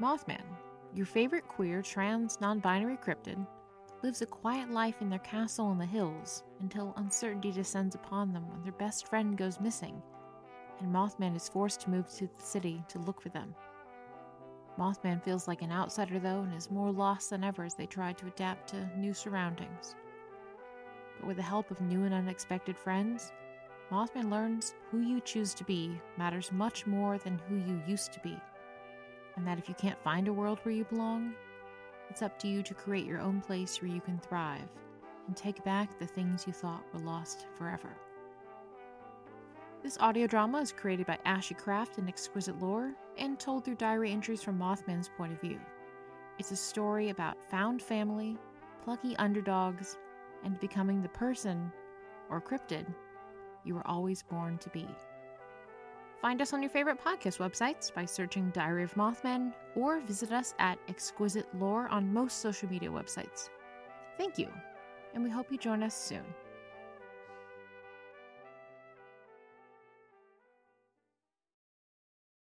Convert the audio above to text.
Mothman, your favorite queer, trans, non binary cryptid, lives a quiet life in their castle in the hills until uncertainty descends upon them when their best friend goes missing, and Mothman is forced to move to the city to look for them. Mothman feels like an outsider, though, and is more lost than ever as they try to adapt to new surroundings. But with the help of new and unexpected friends, Mothman learns who you choose to be matters much more than who you used to be, and that if you can't find a world where you belong, it's up to you to create your own place where you can thrive and take back the things you thought were lost forever. This audio drama is created by Ashlee Craft and Exquisite Lore and told through diary entries from Mothman's point of view. It's a story about found family, plucky underdogs, and becoming the person, or cryptid, you were always born to be. Find us on your favorite podcast websites by searching Diary of Mothman or visit us at Exquisite Lore on most social media websites. Thank you, and we hope you join us soon.